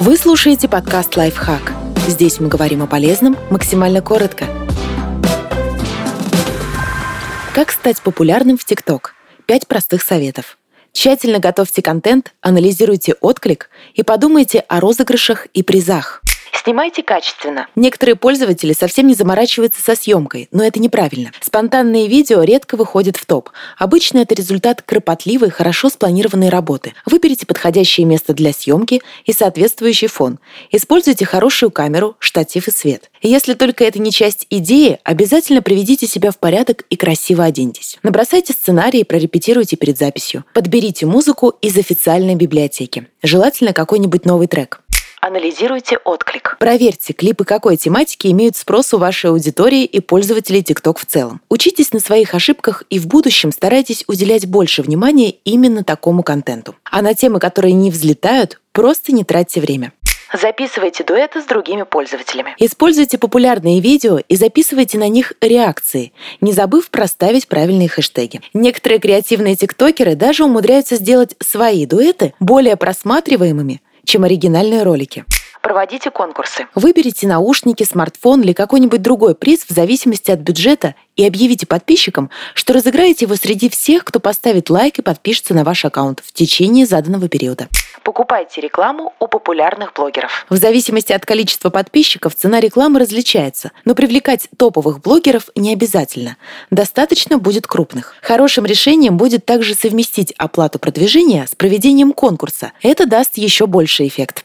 Вы слушаете подкаст «Лайфхак». Здесь мы говорим о полезном максимально коротко. Как стать популярным в ТикТок? Пять простых советов. Тщательно готовьте контент, анализируйте отклик и подумайте о розыгрышах и призах. Снимайте качественно. Некоторые пользователи совсем не заморачиваются со съемкой, но это неправильно. Спонтанные видео редко выходят в топ. Обычно это результат кропотливой, хорошо спланированной работы. Выберите подходящее место для съемки и соответствующий фон. Используйте хорошую камеру, штатив и свет. Если только это не часть идеи, обязательно приведите себя в порядок и красиво оденьтесь. Набросайте сценарий и прорепетируйте перед записью. Подберите музыку из официальной библиотеки. Желательно какой-нибудь новый трек. Анализируйте отклик. Проверьте, клипы какой тематики имеют спрос у вашей аудитории и пользователей TikTok в целом. Учитесь на своих ошибках и в будущем старайтесь уделять больше внимания именно такому контенту. А на темы, которые не взлетают, просто не тратьте время. Записывайте дуэты с другими пользователями. Используйте популярные видео и записывайте на них реакции, не забыв проставить правильные хэштеги. Некоторые креативные тиктокеры даже умудряются сделать свои дуэты более просматриваемыми, чем оригинальные ролики. Проводите конкурсы. Выберите наушники, смартфон или какой-нибудь другой приз в зависимости от бюджета и объявите подписчикам, что разыграете его среди всех, кто поставит лайк и подпишется на ваш аккаунт в течение заданного периода. Покупайте рекламу у популярных блогеров. В зависимости от количества подписчиков цена рекламы различается, но привлекать топовых блогеров не обязательно. Достаточно будет крупных. Хорошим решением будет также совместить оплату продвижения с проведением конкурса. Это даст еще больший эффект.